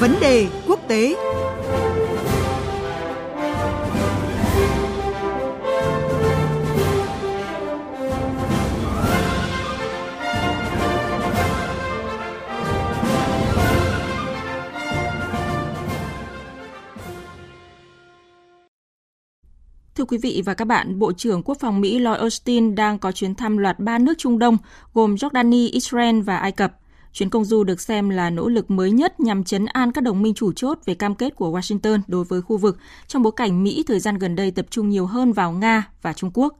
Vấn đề quốc tế Thưa quý vị và các bạn, Bộ trưởng Quốc phòng Mỹ Lloyd Austin đang có chuyến thăm loạt ba nước Trung Đông gồm Jordani, Israel và Ai Cập. Chuyến công du được xem là nỗ lực mới nhất nhằm chấn an các đồng minh chủ chốt về cam kết của Washington đối với khu vực trong bối cảnh Mỹ thời gian gần đây tập trung nhiều hơn vào Nga và Trung Quốc.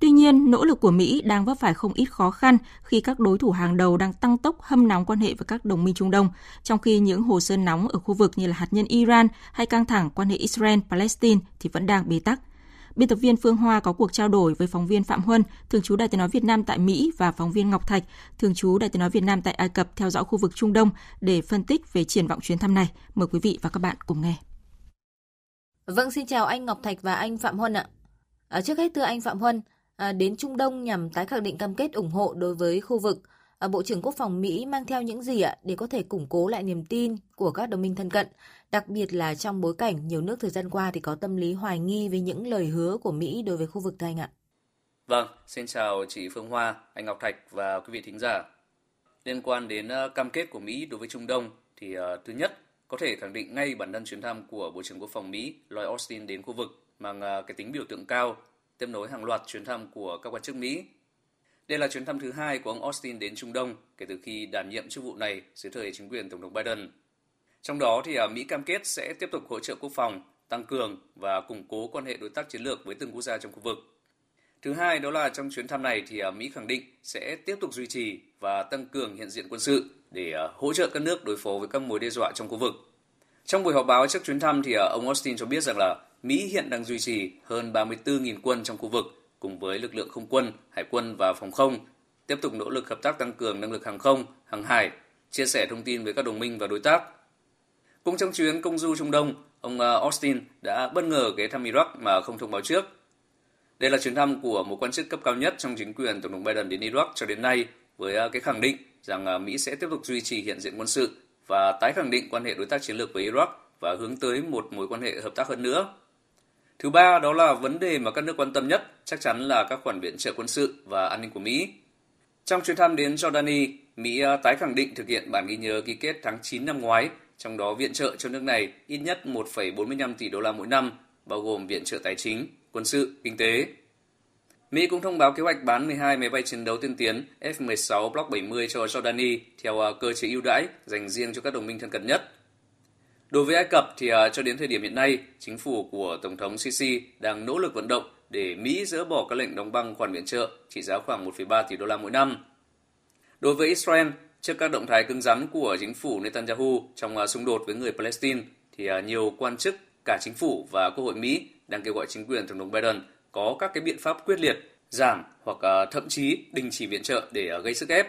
Tuy nhiên, nỗ lực của Mỹ đang vấp phải không ít khó khăn khi các đối thủ hàng đầu đang tăng tốc hâm nóng quan hệ với các đồng minh Trung Đông, trong khi những hồ sơ nóng ở khu vực như là hạt nhân Iran hay căng thẳng quan hệ Israel-Palestine thì vẫn đang bế tắc. Biên tập viên Phương Hoa có cuộc trao đổi với phóng viên Phạm Huân, thường trú Đài tiếng nói Việt Nam tại Mỹ và phóng viên Ngọc Thạch, thường trú Đài tiếng nói Việt Nam tại Ai Cập theo dõi khu vực Trung Đông để phân tích về triển vọng chuyến thăm này. Mời quý vị và các bạn cùng nghe. Vâng, xin chào anh Ngọc Thạch và anh Phạm Huân ạ. À, trước hết thưa anh Phạm Huân, à, đến Trung Đông nhằm tái khẳng định cam kết ủng hộ đối với khu vực, Ờ, Bộ trưởng Quốc phòng Mỹ mang theo những gì ạ để có thể củng cố lại niềm tin của các đồng minh thân cận, đặc biệt là trong bối cảnh nhiều nước thời gian qua thì có tâm lý hoài nghi với những lời hứa của Mỹ đối với khu vực thưa ạ. Vâng, xin chào chị Phương Hoa, anh Ngọc Thạch và quý vị thính giả. Liên quan đến ờ, cam kết của Mỹ đối với Trung Đông thì uh, thứ nhất có thể khẳng định ngay bản thân chuyến thăm của Bộ trưởng Quốc phòng Mỹ Lloyd Austin đến khu vực mang uh, cái tính biểu tượng cao, tiếp nối hàng loạt chuyến thăm của các quan chức Mỹ. Đây là chuyến thăm thứ hai của ông Austin đến Trung Đông kể từ khi đảm nhiệm chức vụ này dưới thời chính quyền Tổng thống Biden. Trong đó thì à, Mỹ cam kết sẽ tiếp tục hỗ trợ quốc phòng, tăng cường và củng cố quan hệ đối tác chiến lược với từng quốc gia trong khu vực. Thứ hai đó là trong chuyến thăm này thì à, Mỹ khẳng định sẽ tiếp tục duy trì và tăng cường hiện diện quân sự để à, hỗ trợ các nước đối phó với các mối đe dọa trong khu vực. Trong buổi họp báo trước chuyến thăm thì ông Austin cho biết rằng là Mỹ hiện đang duy trì hơn 34.000 quân trong khu vực cùng với lực lượng không quân, hải quân và phòng không, tiếp tục nỗ lực hợp tác tăng cường năng lực hàng không, hàng hải, chia sẻ thông tin với các đồng minh và đối tác cũng trong chuyến công du Trung Đông, ông ờ, Austin đã bất ngờ ghé thăm Iraq mà không thông báo trước. Đây là chuyến thăm của một quan chức cấp cao nhất trong chính quyền Tổng thống Biden đến Iraq cho đến nay với ờ, cái khẳng định rằng ờ, Mỹ sẽ tiếp tục duy trì hiện diện quân sự và tái khẳng định quan hệ đối tác chiến lược với Iraq và hướng tới một mối quan hệ hợp tác hơn nữa. Thứ ba đó là vấn đề mà các nước quan tâm nhất chắc chắn là các khoản viện trợ quân sự và an ninh của Mỹ. Trong chuyến thăm đến Jordani, Mỹ à, tái khẳng định thực hiện bản ghi nhớ ký kết tháng 9 năm ngoái trong đó viện trợ cho nước này ít nhất 1,45 tỷ đô la mỗi năm, bao gồm viện trợ tài chính, quân sự, kinh tế. Mỹ cũng thông báo kế hoạch bán 12 máy bay chiến đấu tiên tiến F-16 Block 70 cho Jordani theo à, cơ chế ưu đãi dành riêng cho các đồng minh thân cận nhất. Đối với Ai Cập thì à, cho đến thời điểm hiện nay, chính phủ của Tổng thống Sisi đang nỗ lực vận động để Mỹ dỡ bỏ các lệnh đóng băng khoản viện trợ trị giá khoảng 1,3 tỷ đô la mỗi năm. Đối với Israel, Trước các động thái cứng rắn của chính phủ Netanyahu trong à, xung đột với người Palestine, thì à, nhiều quan chức cả chính phủ và Quốc hội Mỹ đang kêu gọi chính quyền Tổng thống Biden có các cái biện pháp quyết liệt, giảm hoặc thậm chí đình chỉ viện trợ để gây sức ép.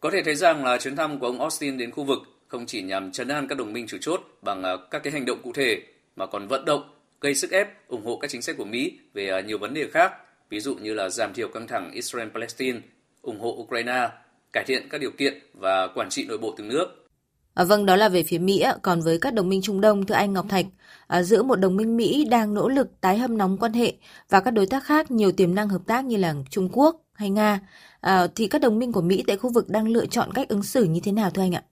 Có thể thấy rằng là chuyến thăm của ông Austin đến khu vực không chỉ nhằm chấn an các đồng minh chủ chốt bằng à, các cái hành động cụ thể mà còn vận động gây sức ép ủng hộ các chính sách của Mỹ về à, nhiều vấn đề khác, ví dụ như là giảm thiểu căng thẳng Israel-Palestine, ủng hộ Ukraine cải thiện các điều kiện và quản trị nội bộ từng nước. À, vâng, đó là về phía Mỹ. Còn với các đồng minh Trung Đông, thưa anh Ngọc Thạch, à, giữa một đồng minh Mỹ đang nỗ lực tái hâm nóng quan hệ và các đối tác khác nhiều tiềm năng hợp tác như là Trung Quốc hay Nga, à, thì các đồng minh của Mỹ tại khu vực đang lựa chọn cách ứng xử như thế nào thưa anh ạ?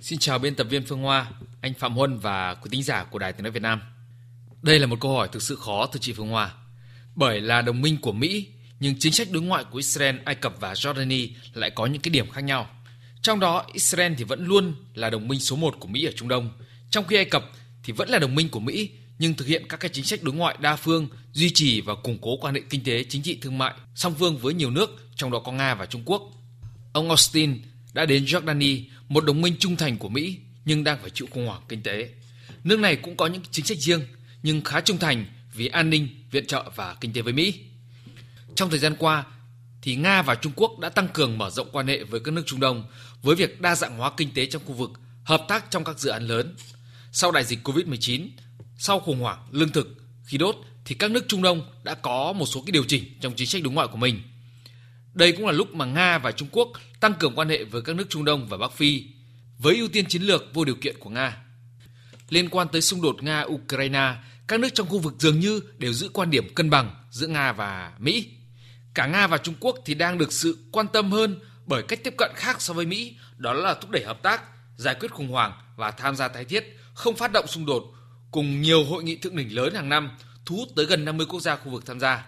Xin chào biên tập viên Phương Hoa, anh Phạm Huân và quý tính giả của Đài Tiếng nói Việt Nam. Đây là một câu hỏi thực sự khó thưa chị Phương Hoa, bởi là đồng minh của Mỹ nhưng chính sách đối ngoại của Israel, Ai Cập và Jordani lại có những cái điểm khác nhau. Trong đó, Israel thì vẫn luôn là đồng minh số 1 của Mỹ ở Trung Đông, trong khi Ai Cập thì vẫn là đồng minh của Mỹ nhưng thực hiện các cái chính sách đối ngoại đa phương, duy trì và củng cố quan hệ kinh tế, chính trị, thương mại song phương với nhiều nước, trong đó có Nga và Trung Quốc. Ông Austin đã đến Jordani, một đồng minh trung thành của Mỹ nhưng đang phải chịu khủng hoảng kinh tế. Nước này cũng có những chính sách riêng nhưng khá trung thành vì an ninh, viện trợ và kinh tế với Mỹ. Trong thời gian qua, thì Nga và Trung Quốc đã tăng cường mở rộng quan hệ với các nước Trung Đông với việc đa dạng hóa kinh tế trong khu vực, hợp tác trong các dự án lớn. Sau đại dịch Covid-19, sau khủng hoảng lương thực, khí đốt thì các nước Trung Đông đã có một số cái điều chỉnh trong chính sách đối ngoại của mình. Đây cũng là lúc mà Nga và Trung Quốc tăng cường quan hệ với các nước Trung Đông và Bắc Phi với ưu tiên chiến lược vô điều kiện của Nga. Liên quan tới xung đột Nga-Ukraine, các nước trong khu vực dường như đều giữ quan điểm cân bằng giữa Nga và Mỹ. Cả Nga và Trung Quốc thì đang được sự quan tâm hơn bởi cách tiếp cận khác so với Mỹ, đó là thúc đẩy hợp tác, giải quyết khủng hoảng và tham gia tái thiết, không phát động xung đột, cùng nhiều hội nghị thượng đỉnh lớn hàng năm thu hút tới gần 50 quốc gia khu vực tham gia.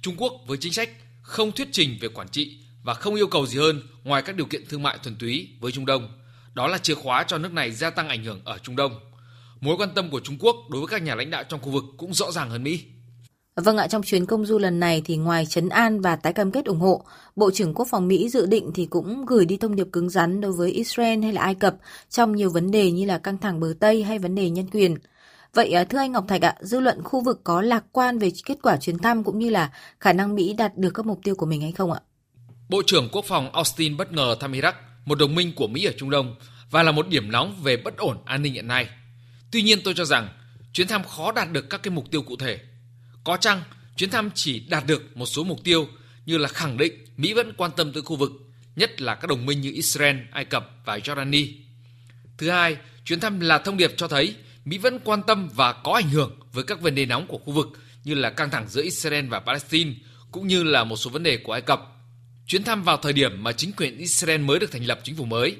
Trung Quốc với chính sách không thuyết trình về quản trị và không yêu cầu gì hơn ngoài các điều kiện thương mại thuần túy với Trung Đông. Đó là chìa khóa cho nước này gia tăng ảnh hưởng ở Trung Đông. Mối quan tâm của Trung Quốc đối với các nhà lãnh đạo trong khu vực cũng rõ ràng hơn Mỹ. Vâng ạ, trong chuyến công du lần này thì ngoài chấn an và tái cam kết ủng hộ, Bộ trưởng Quốc phòng Mỹ dự định thì cũng gửi đi thông điệp cứng rắn đối với Israel hay là Ai Cập trong nhiều vấn đề như là căng thẳng bờ Tây hay vấn đề nhân quyền. Vậy à, thưa anh Ngọc Thạch ạ, dư luận khu vực có lạc quan về kết quả chuyến thăm cũng như là khả năng Mỹ đạt được các mục tiêu của mình hay không ạ? Bộ trưởng Quốc phòng Austin bất ngờ thăm Iraq, một đồng minh của Mỹ ở Trung Đông và là một điểm nóng về bất ổn an ninh hiện nay. Tuy nhiên tôi cho rằng chuyến thăm khó đạt được các cái mục tiêu cụ thể. Có chăng chuyến thăm chỉ đạt được một số mục tiêu như là khẳng định Mỹ vẫn quan tâm tới khu vực, nhất là các đồng minh như Israel, Ai Cập và Jordani. Thứ hai, chuyến thăm là thông điệp cho thấy Mỹ vẫn quan tâm và có ảnh hưởng với các vấn đề nóng của khu vực như là căng thẳng giữa Israel và Palestine cũng như là một số vấn đề của Ai Cập. Chuyến thăm vào thời điểm mà chính quyền Israel mới được thành lập chính phủ mới.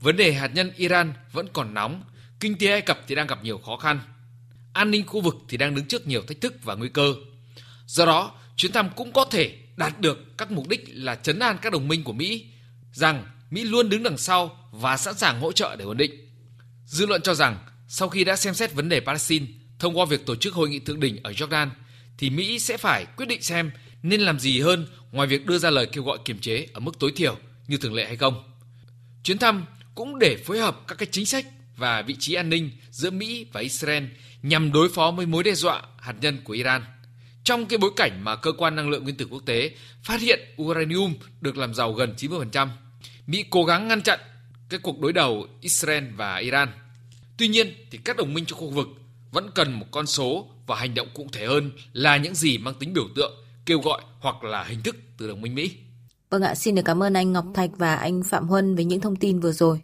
Vấn đề hạt nhân Iran vẫn còn nóng, kinh tế Ai Cập thì đang gặp nhiều khó khăn. An ninh khu vực thì đang đứng trước nhiều thách thức và nguy cơ. Do đó, chuyến thăm cũng có thể đạt được các mục đích là chấn an các đồng minh của Mỹ rằng Mỹ luôn đứng đằng sau và sẵn sàng hỗ trợ để ổn định. Dư luận cho rằng sau khi đã xem xét vấn đề Palestine thông qua việc tổ chức hội nghị thượng đỉnh ở Jordan, thì Mỹ sẽ phải quyết định xem nên làm gì hơn ngoài việc đưa ra lời kêu gọi kiềm chế ở mức tối thiểu như thường lệ hay không. Chuyến thăm cũng để phối hợp các cái chính sách và vị trí an ninh giữa Mỹ và Israel nhằm đối phó với mối đe dọa hạt nhân của Iran. Trong cái bối cảnh mà cơ quan năng lượng nguyên tử quốc tế phát hiện uranium được làm giàu gần 90%, Mỹ cố gắng ngăn chặn cái cuộc đối đầu Israel và Iran – Tuy nhiên thì các đồng minh trong khu vực vẫn cần một con số và hành động cụ thể hơn là những gì mang tính biểu tượng, kêu gọi hoặc là hình thức từ đồng minh Mỹ. Vâng ạ, xin được cảm ơn anh Ngọc Thạch và anh Phạm Huân với những thông tin vừa rồi.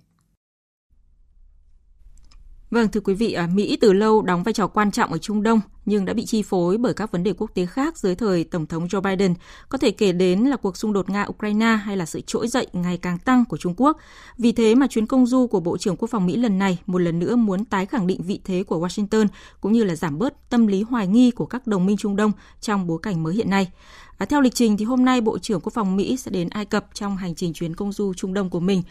Vâng, thưa quý vị, à, Mỹ từ lâu đóng vai trò quan trọng ở Trung Đông nhưng đã bị chi phối bởi các vấn đề quốc tế khác dưới thời Tổng thống Joe Biden. Có thể kể đến là cuộc xung đột Nga-Ukraine hay là sự trỗi dậy ngày càng tăng của Trung Quốc. Vì thế mà chuyến công du của Bộ trưởng Quốc phòng Mỹ lần này một lần nữa muốn tái khẳng định vị thế của Washington cũng như là giảm bớt tâm lý hoài nghi của các đồng minh Trung Đông trong bối cảnh mới hiện nay. À, theo lịch trình thì hôm nay Bộ trưởng Quốc phòng Mỹ sẽ đến Ai Cập trong hành trình chuyến công du Trung Đông của mình.